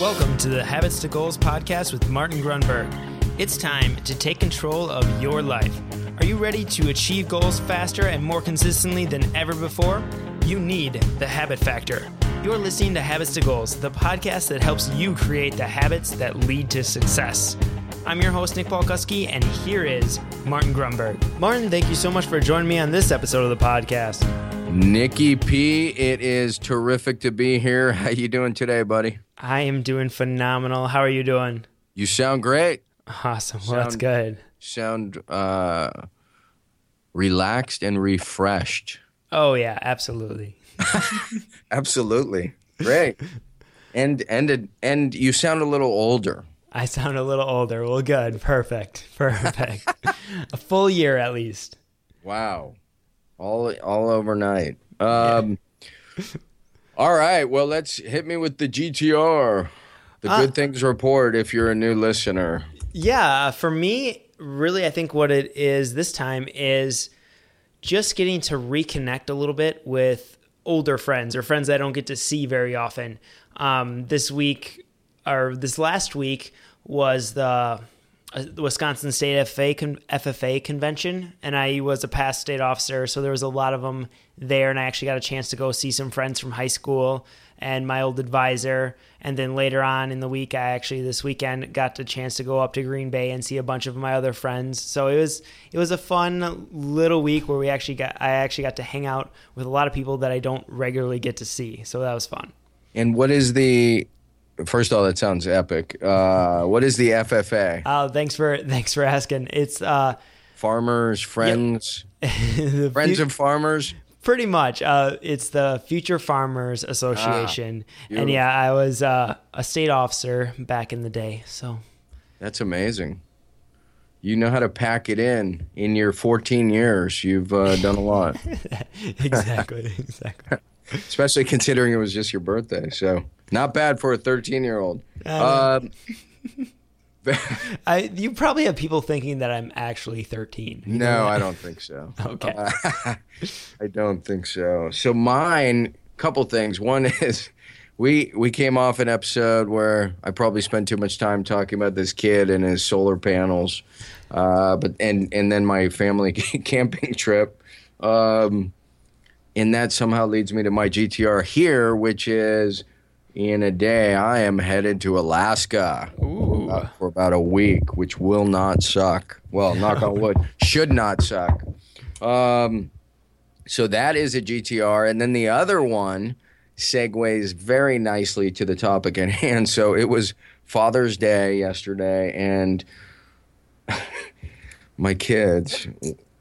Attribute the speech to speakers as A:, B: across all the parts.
A: Welcome to the Habits to Goals podcast with Martin Grunberg. It's time to take control of your life. Are you ready to achieve goals faster and more consistently than ever before? You need the habit factor. You're listening to Habits to Goals, the podcast that helps you create the habits that lead to success. I'm your host, Nick Paulkuski, and here is Martin Grunberg. Martin, thank you so much for joining me on this episode of the podcast.
B: Nikki P, it is terrific to be here. How you doing today, buddy?
A: I am doing phenomenal. How are you doing?
B: You sound great.
A: Awesome. Well, that's good.
B: Sound uh, relaxed and refreshed.
A: Oh yeah, absolutely.
B: Absolutely. Great. And and and you sound a little older.
A: I sound a little older. Well, good. Perfect. Perfect. a full year at least.
B: Wow. All all overnight. Um All right. Well, let's hit me with the GTR. The
A: Uh,
B: good things report if you're a new listener.
A: Yeah, for me, really, I think what it is this time is just getting to reconnect a little bit with older friends or friends I don't get to see very often. Um, this week, or this last week, was the the Wisconsin State FFA, con- FFA convention, and I was a past state officer, so there was a lot of them there, and I actually got a chance to go see some friends from high school and my old advisor. And then later on in the week, I actually this weekend got the chance to go up to Green Bay and see a bunch of my other friends. So it was it was a fun little week where we actually got I actually got to hang out with a lot of people that I don't regularly get to see. So that was fun.
B: And what is the first of all, that sounds epic. Uh, what is the FFA?
A: Uh, thanks for thanks for asking. It's uh,
B: Farmers, friends,
A: the
B: friends
A: fu-
B: of farmers.
A: pretty much. Uh, it's the Future Farmers Association, and yeah, I was uh, a state officer back in the day. So
B: That's amazing. You know how to pack it in. In your 14 years, you've uh, done a lot,
A: exactly, exactly.
B: especially considering it was just your birthday. So not bad for a 13 year old.
A: Uh,
B: Um,
A: I you probably have people thinking that I'm actually 13. You know
B: no. I don't think so.
A: Okay.
B: I don't think so. So mine, couple things. One is we we came off an episode where I probably spent too much time talking about this kid and his solar panels, uh, but and and then my family camping trip, um, and that somehow leads me to my GTR here, which is in a day I am headed to Alaska uh, for about a week, which will not suck. Well, knock on wood, should not suck. Um, so that is a GTR, and then the other one segues very nicely to the topic at hand. So it was Father's Day yesterday, and my kids.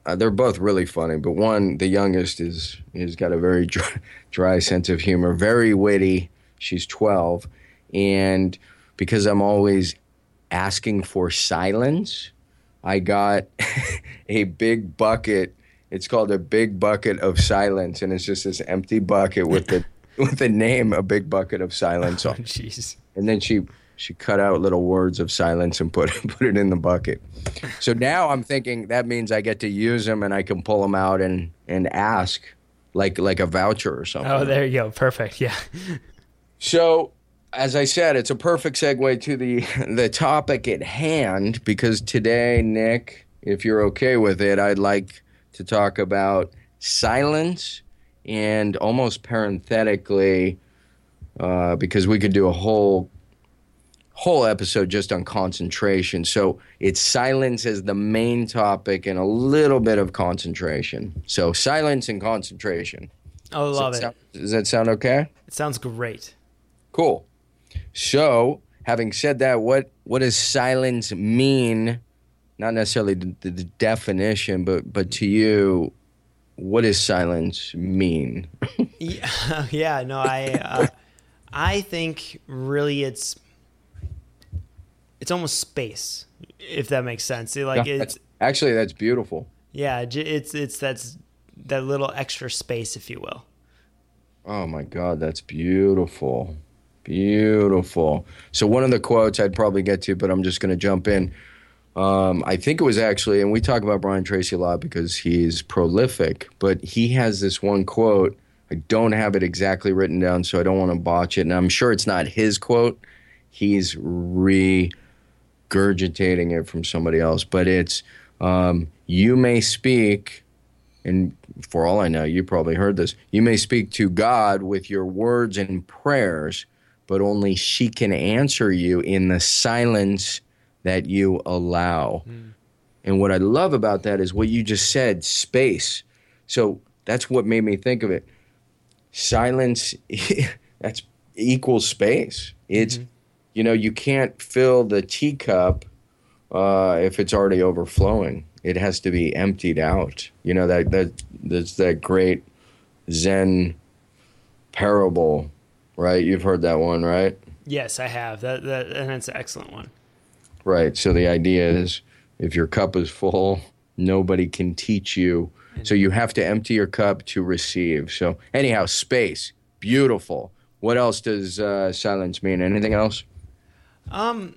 B: Uh, they're both really funny, but one, the youngest, is is got a very dry, dry sense of humor, very witty. She's twelve, and because I'm always asking for silence, I got a big bucket. It's called a big bucket of silence, and it's just this empty bucket with the with the name "a big bucket of silence"
A: Oh,
B: on.
A: jeez.
B: And then she she cut out little words of silence and put put it in the bucket. So now I'm thinking that means I get to use them and I can pull them out and and ask like like a voucher or something.
A: Oh, there you go. Perfect. Yeah.
B: So, as I said, it's a perfect segue to the the topic at hand because today, Nick, if you're okay with it, I'd like to talk about silence and almost parenthetically, uh, because we could do a whole whole episode just on concentration. So it's silence as the main topic and a little bit of concentration. So silence and concentration.
A: I love
B: Does
A: it.
B: sound- Does that sound okay?
A: It sounds great.
B: Cool. So, having said that, what what does silence mean? Not necessarily the, the, the definition, but but to you, what does silence mean?
A: Yeah, yeah. No, I uh, I think really it's it's almost space, if that makes sense. It, like it's
B: Actually, that's beautiful.
A: yeah, it's it's that's that little extra space, if you will.
B: Oh my God, that's beautiful. Beautiful. So, one of the quotes I'd probably get to, but I'm just going to jump in. Um, I think it was actually, and we talk about Brian Tracy a lot because he's prolific, but he has this one quote. I don't have it exactly written down, so I don't want to botch it. And I'm sure it's not his quote. he's regurgitating it from somebody else. But it's um, you may speak, and for all I know, you probably heard this. You may speak to God with your words and prayers, but only she can answer you in the silence that you allow. Mm. And what I love about that is what you just said space. So that's what made me think of it. Silence, that's equal space. It's, mm-hmm. you know, you can't fill the teacup uh, if it's already overflowing. It has to be emptied out. You know, that, that, that's that great Zen parable, right? You've heard that one, right?
A: Yes, I have. That, that and it's an excellent one.
B: Right. So the idea is if your cup is full, nobody can teach you. So you have to empty your cup to receive. So, anyhow, space, beautiful. What else does uh, silence mean? Anything else?
A: Um,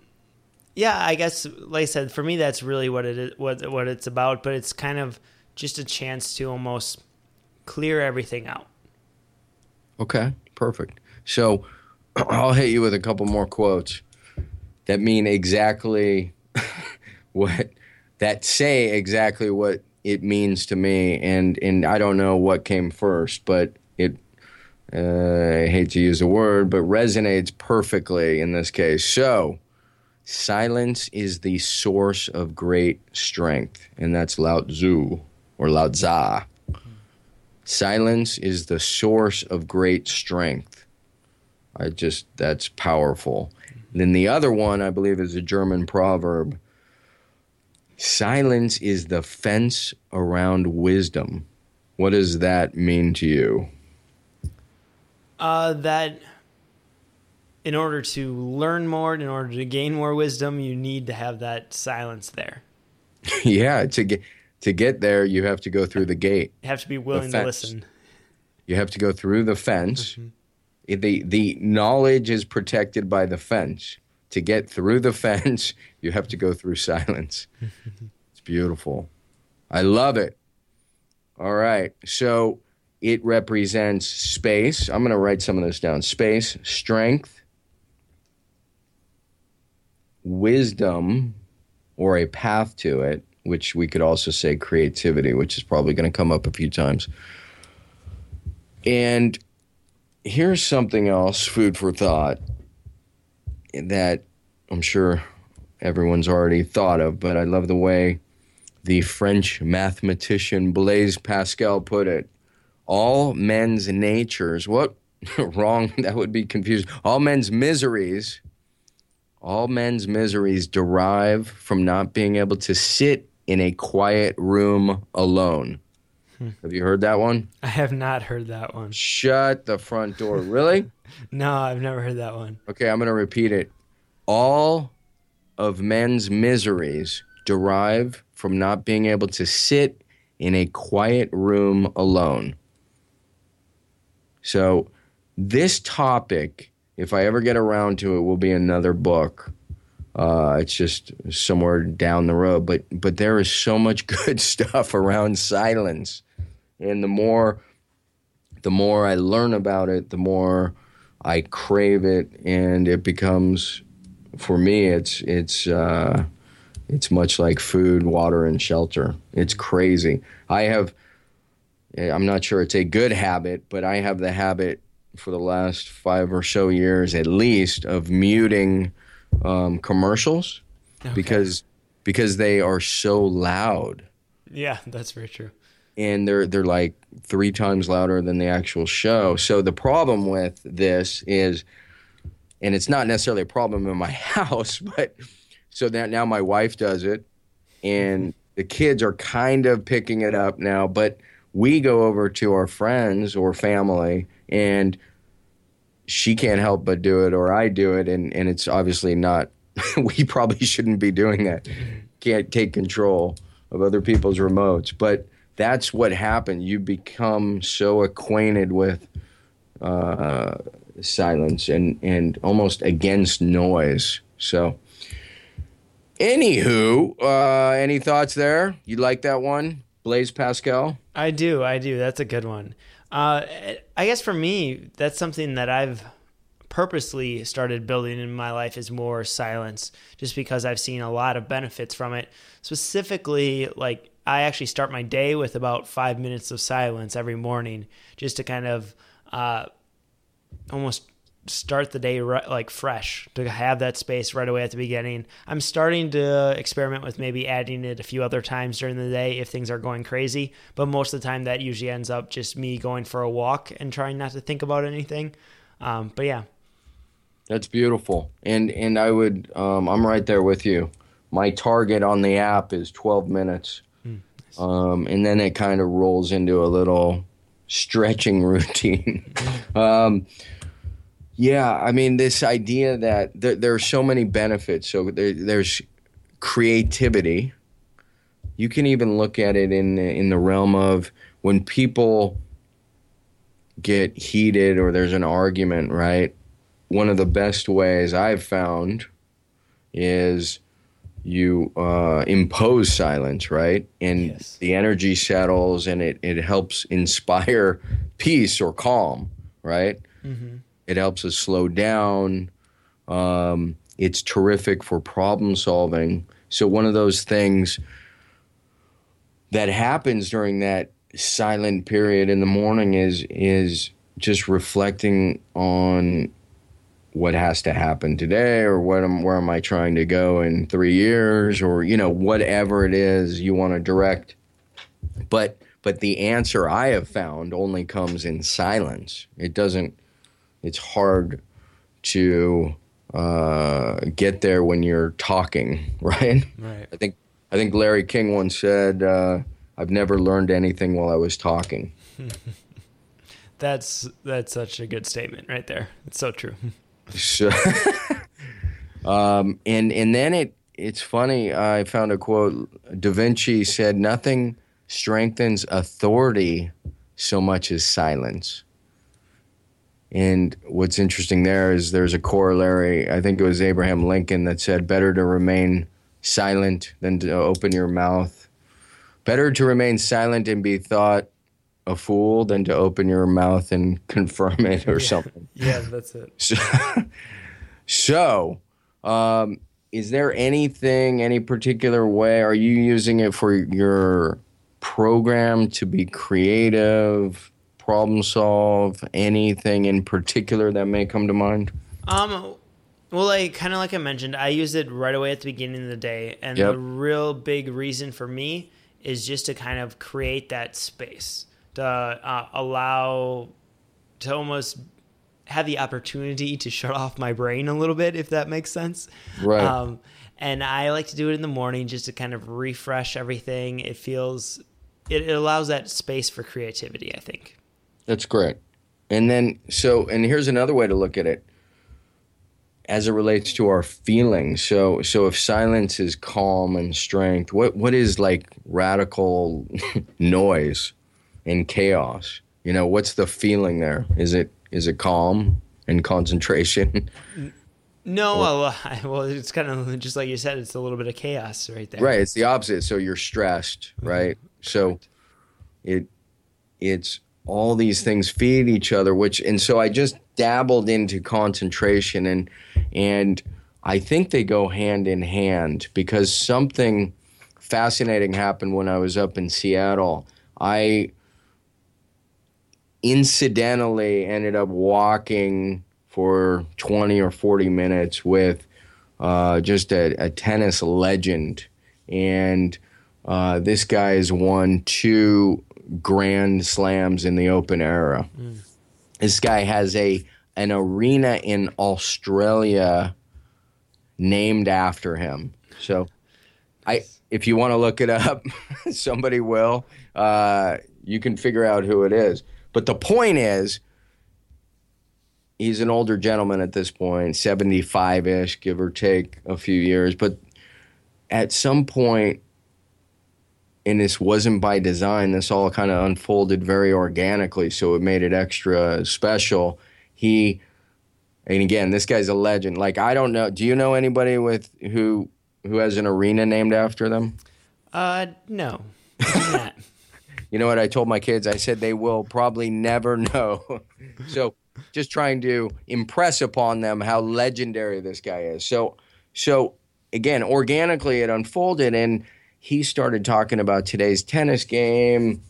A: yeah, I guess, like I said, for me, that's really what it is, what what it's about. But it's kind of just a chance to almost clear everything out.
B: Okay, perfect. So, I'll hit you with a couple more quotes that mean exactly what that say exactly what it means to me and and I don't know what came first but it uh, I hate to use the word but resonates perfectly in this case. So silence is the source of great strength and that's Lao Tzu or Lao Tzu silence is the source of great strength I just that's powerful then the other one, I believe, is a German proverb Silence is the fence around wisdom. What does that mean to you?
A: Uh, that in order to learn more, in order to gain more wisdom, you need to have that silence there.
B: yeah, to get to get there, you have to go through the gate.
A: You have to be willing to listen.
B: You have to go through the fence. Mm-hmm the the knowledge is protected by the fence. To get through the fence, you have to go through silence. it's beautiful. I love it. All right. So it represents space. I'm going to write some of this down. Space, strength, wisdom, or a path to it, which we could also say creativity, which is probably going to come up a few times. And here's something else, food for thought, that I'm sure everyone's already thought of, but I love the way the French mathematician Blaise Pascal put it. All men's natures, what? Wrong, that would be confused. All men's miseries, all men's miseries derive from not being able to sit in a quiet room alone. Hmm. Have you heard that one?
A: I have not heard that one.
B: Shut the front door. Really?
A: no, I've never heard that one.
B: Okay, I'm going to repeat it. All of men's miseries derive from not being able to sit in a quiet room alone. So, this topic, if I ever get around to it, will be another book. Uh, it's just somewhere down the road, but but there is so much good stuff around silence and the more the more I learn about it, the more I crave it, and it becomes for me it's it's uh, it's much like food, water, and shelter. It's crazy. I have I'm not sure it's a good habit, but I have the habit for the last five or so years at least of muting um, commercials okay. because because they are so loud.
A: Yeah, that's very true
B: and they're they're like three times louder than the actual show. So the problem with this is, and it's not necessarily a problem in my house, but so that now my wife does it, and mm-hmm. the kids are kind of picking it up now. But we go over to our friends or family, and she can't help but do it, or I do it, and and it's obviously not. we probably shouldn't be doing that. Mm-hmm. Can't take control of other people's remotes, but that's what happened. You become so acquainted with uh, silence and, and almost against noise. So, anywho, uh, any thoughts there? You like that one, Blaise Pascal?
A: I do. I do. That's a good one. Uh, I guess for me, that's something that I've purposely started building in my life is more silence, just because I've seen a lot of benefits from it. Specifically, like I actually start my day with about five minutes of silence every morning, just to kind of uh, almost start the day like fresh to have that space right away at the beginning. I'm starting to experiment with maybe adding it a few other times during the day if things are going crazy, but most of the time that usually ends up just me going for a walk and trying not to think about anything. Um, but yeah,
B: that's beautiful, and and I would um, I'm right there with you. My target on the app is 12 minutes. Um, and then it kind of rolls into a little stretching routine. um, yeah, I mean, this idea that there, there are so many benefits. So there, there's creativity. You can even look at it in in the realm of when people get heated or there's an argument, right? One of the best ways I've found is you uh, impose silence, right? And yes. the energy settles and it, it helps inspire peace or calm, right? Mm-hmm. It helps us slow down. Um, it's terrific for problem solving. So, one of those things that happens during that silent period in the morning is is just reflecting on what has to happen today or what am, where am I trying to go in 3 years or you know whatever it is you want to direct but but the answer I have found only comes in silence it doesn't it's hard to uh, get there when you're talking, right?
A: Right.
B: I think I think Larry King once said, uh, "I've never learned anything while I was talking."
A: that's that's such a good statement right there. It's so true.
B: so, um, and and then it it's funny. I found a quote. Da Vinci said, "Nothing strengthens authority so much as silence." And what's interesting there is there's a corollary. I think it was Abraham Lincoln that said, better to remain silent than to open your mouth. Better to remain silent and be thought a fool than to open your mouth and confirm it or
A: yeah.
B: something.
A: Yeah, that's it.
B: So, so um, is there anything, any particular way? Are you using it for your program to be creative? problem solve? Anything in particular that may come to mind?
A: Um, well, like kind of like I mentioned, I use it right away at the beginning of the day, and yep. the real big reason for me is just to kind of create that space to uh, allow to almost have the opportunity to shut off my brain a little bit, if that makes sense.
B: Right.
A: Um, and I like to do it in the morning just to kind of refresh everything. It feels, it, it allows that space for creativity. I think.
B: That's great. And then, so, and here's another way to look at it as it relates to our feelings. So, so if silence is calm and strength, what, what is like radical noise and chaos? You know, what's the feeling there? Is it, is it calm and concentration?
A: No, well, well, it's kind of just like you said. It's a little bit of chaos right there.
B: Right. It's the opposite. So you're stressed, mm-hmm. right? So it it's all these things feed each other which and so i just dabbled into concentration and and i think they go hand in hand because something fascinating happened when i was up in seattle i incidentally ended up walking for 20 or 40 minutes with uh, just a, a, tennis legend and uh, this guy has won two grand slams in the open era. Mm. This guy has a an arena in Australia named after him. So I if you want to look it up, somebody will. Uh, you can figure out who it is. But the point is, he's an older gentleman at this point, 75 ish, give or take a few years. But at some point, and this wasn't by design. This all kind of unfolded very organically, so it made it extra special. He, and again, this guy's a legend. Like I don't know. Do you know anybody with who who has an arena named after them?
A: Uh, no.
B: You know what I told my kids? I said they will probably never know. so just trying to impress upon them how legendary this guy is. So so again, organically it unfolded and he started talking about today's tennis game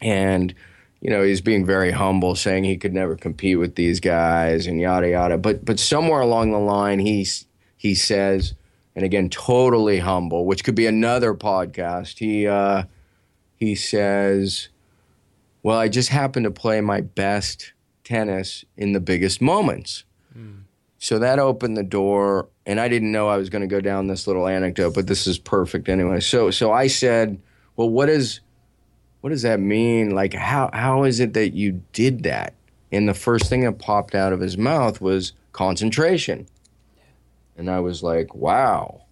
B: and you know he's being very humble saying he could never compete with these guys and yada yada but but somewhere along the line he's he says and again totally humble which could be another podcast he uh he says well i just happen to play my best tennis in the biggest moments mm. so that opened the door and i didn't know i was going to go down this little anecdote but this is perfect anyway so so i said well what is what does that mean? Like, how, how is it that you did that? And the first thing that popped out of his mouth was concentration. And I was like, wow,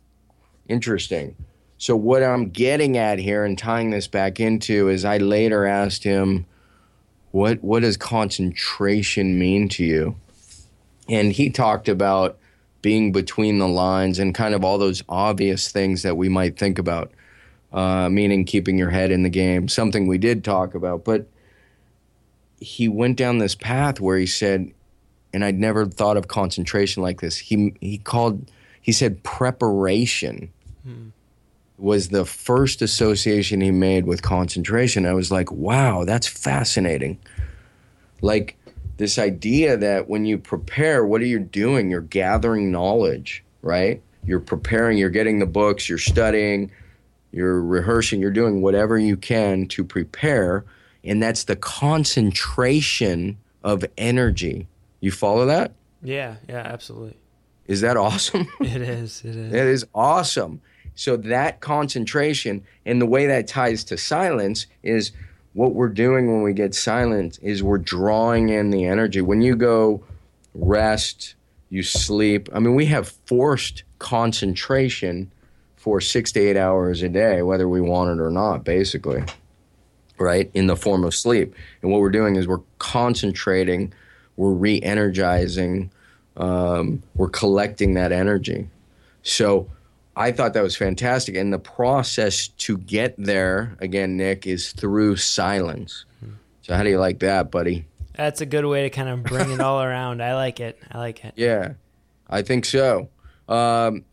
B: interesting. So, what I'm getting at here and tying this back into is I later asked him, what, what does concentration mean to you? And he talked about being between the lines and kind of all those obvious things that we might think about uh, meaning keeping your head in the game, something we did talk about. But he went down this path where he said, and I'd never thought of concentration like this. He he called he said preparation hmm. Was the first association he made with concentration. I was like, wow, that's fascinating. Like this idea that when you prepare, what are you doing? You're gathering knowledge, right? You're preparing, you're getting the books, you're studying, you're rehearsing, you're doing whatever you can to prepare. And that's the concentration of energy. You follow that?
A: Yeah, yeah, absolutely.
B: Is that awesome?
A: It is. It is.
B: It is awesome. So that concentration and the way that ties to silence is what we're doing when we get silent is we're drawing in the energy. When you go rest, you sleep. I mean, we have forced concentration for six to eight hours a day, whether we want it or not, basically, right? In the form of sleep. And what we're doing is we're concentrating, we're re energizing, um, we're collecting that energy. So I thought that was fantastic. And the process to get there, again, Nick, is through silence. So, how do you like that, buddy?
A: That's a good way to kind of bring it all around. I like it. I like it.
B: Yeah, I think so. Um,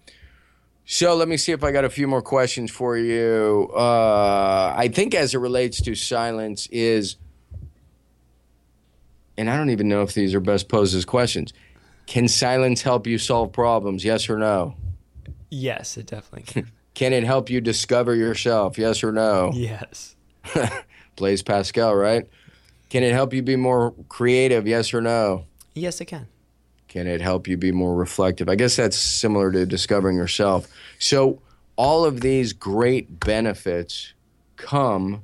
B: so let me see if I got a few more questions for you. Uh, I think as it relates to silence is, and I don't even know if these are best posed as questions. Can silence help you solve problems? Yes or no?
A: Yes, it definitely can.
B: can it help you discover yourself? Yes or no?
A: Yes.
B: Blaise Pascal, right? Can it help you be more creative? Yes or no?
A: Yes, it can.
B: Can it help you be more reflective? I guess that's similar to discovering yourself. So, all of these great benefits come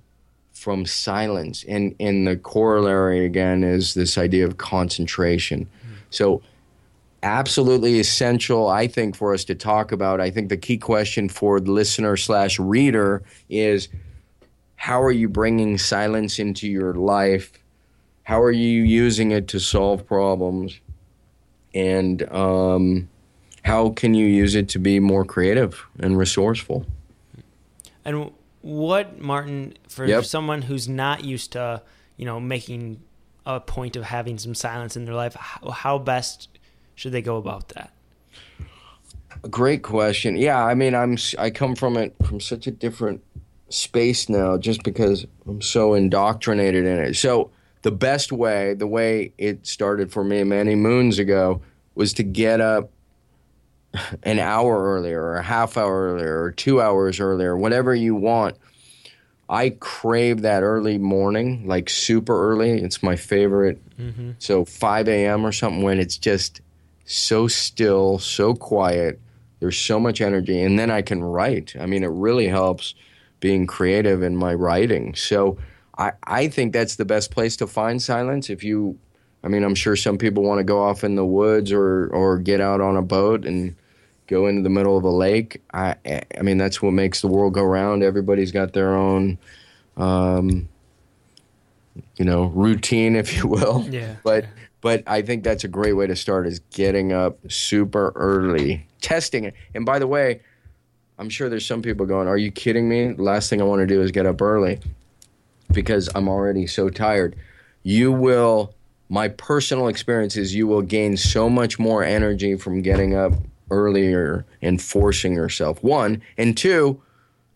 B: from silence. And, and the corollary, again, is this idea of concentration. Mm-hmm. So, absolutely essential, I think, for us to talk about. I think the key question for the listener slash reader is how are you bringing silence into your life? How are you using it to solve problems? and um, how can you use it to be more creative and resourceful?
A: And what, Martin, for yep. someone who's not used to, you know, making a point of having some silence in their life, how, how best should they go about that?
B: Great question. Yeah, I mean, I'm I come from it from such a different space now, just because I'm so indoctrinated in it. So the best way, the way it started for me many moons ago, was to get up an hour earlier or a half hour earlier or two hours earlier, whatever you want. I crave that early morning, like super early. It's my favorite. Mm-hmm. So 5 a.m. or something when it's just so still, so quiet. There's so much energy. And then I can write. I mean, it really helps being creative in my writing. So I, I think that's the best place to find silence. If you, I mean, I'm sure some people want to go off in the woods or, or get out on a boat and go into the middle of a lake. I, I mean, that's what makes the world go round. Everybody's got their own, um, you know, routine, if you will.
A: Yeah.
B: But, but I think that's a great way to start is getting up super early, testing it. And by the way, I'm sure there's some people going, "Are you kidding me? Last thing I want to do is get up early." because I'm already so tired. You will, my personal experience is you will gain so much more energy from getting up earlier and forcing yourself. One, and two,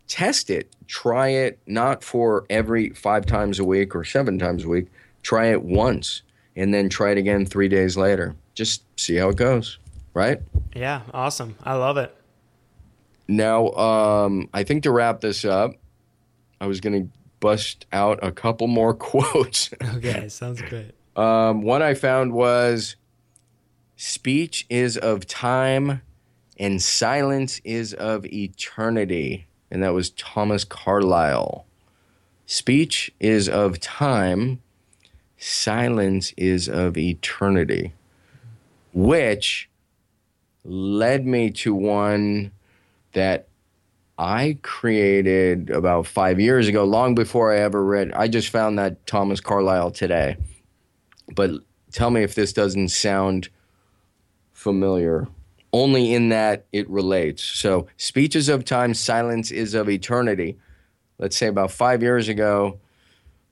B: test it. Try it not for every five times a week or seven times a week. Try it once and then try it again three days later. Just see how it goes, right?
A: Yeah, awesome. I love it.
B: Now, um, I think to wrap this up, I was going to bust out a couple more quotes.
A: Okay, sounds great.
B: Um, one I found was speech is of time and silence is of eternity. And that was Thomas Carlyle. Speech is of time, silence is of eternity, which led me to one that I created about five years ago, long before I ever read. I just found that Thomas Carlyle today. But tell me if this doesn't sound familiar, only in that it relates. So, speeches of time, silence is of eternity. Let's say about five years ago,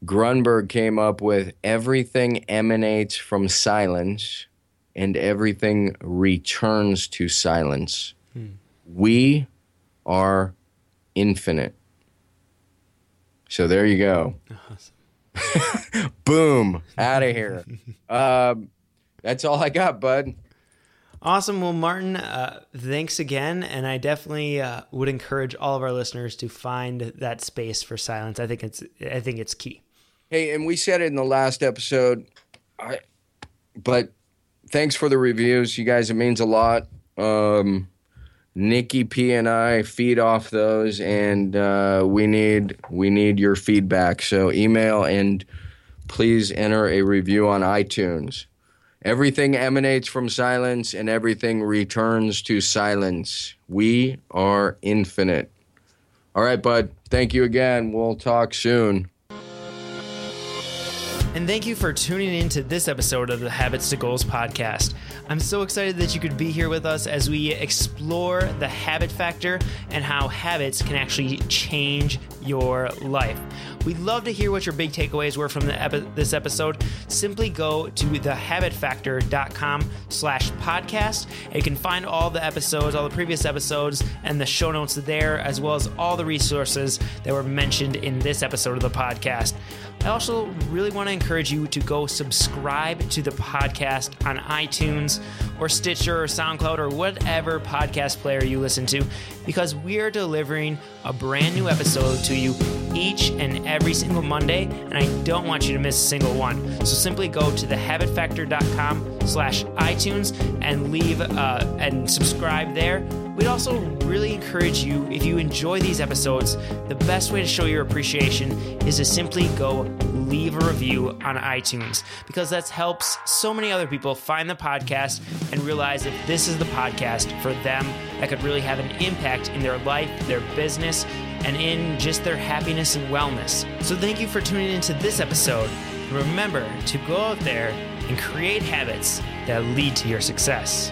B: Grunberg came up with everything emanates from silence and everything returns to silence. Hmm. We are infinite. So there you go. Awesome. Boom, out of here. Um, that's all I got, bud.
A: Awesome. Well, Martin, uh, thanks again. And I definitely uh, would encourage all of our listeners to find that space for silence. I think it's I think it's key.
B: Hey, and we said it in the last episode, I, but thanks for the reviews, you guys. It means a lot. Um, Nikki P and I feed off those, and uh, we need we need your feedback. So email and please enter a review on iTunes. Everything emanates from silence, and everything returns to silence. We are infinite. All right, bud. Thank you again. We'll talk soon.
A: And thank you for tuning in to this episode of the Habits to Goals podcast. I'm so excited that you could be here with us as we explore the habit factor and how habits can actually change your life. We'd love to hear what your big takeaways were from epi- this episode. Simply go to thehabitfactor.com slash podcast. You can find all the episodes, all the previous episodes, and the show notes there, as well as all the resources that were mentioned in this episode of the podcast. I also really want to encourage you to go subscribe to the podcast on iTunes or Stitcher or SoundCloud or whatever podcast player you listen to because we are delivering a brand new episode to you each and every single Monday, and I don't want you to miss a single one. So simply go to thehabitfactor.com slash iTunes and leave uh, and subscribe there. We'd also really encourage you, if you enjoy these episodes, the best way to show your appreciation is to simply go leave a review on iTunes because that helps so many other people find the podcast and realize that this is the podcast for them that could really have an impact in their life, their business, and in just their happiness and wellness. So thank you for tuning into this episode. Remember to go out there and create habits that lead to your success.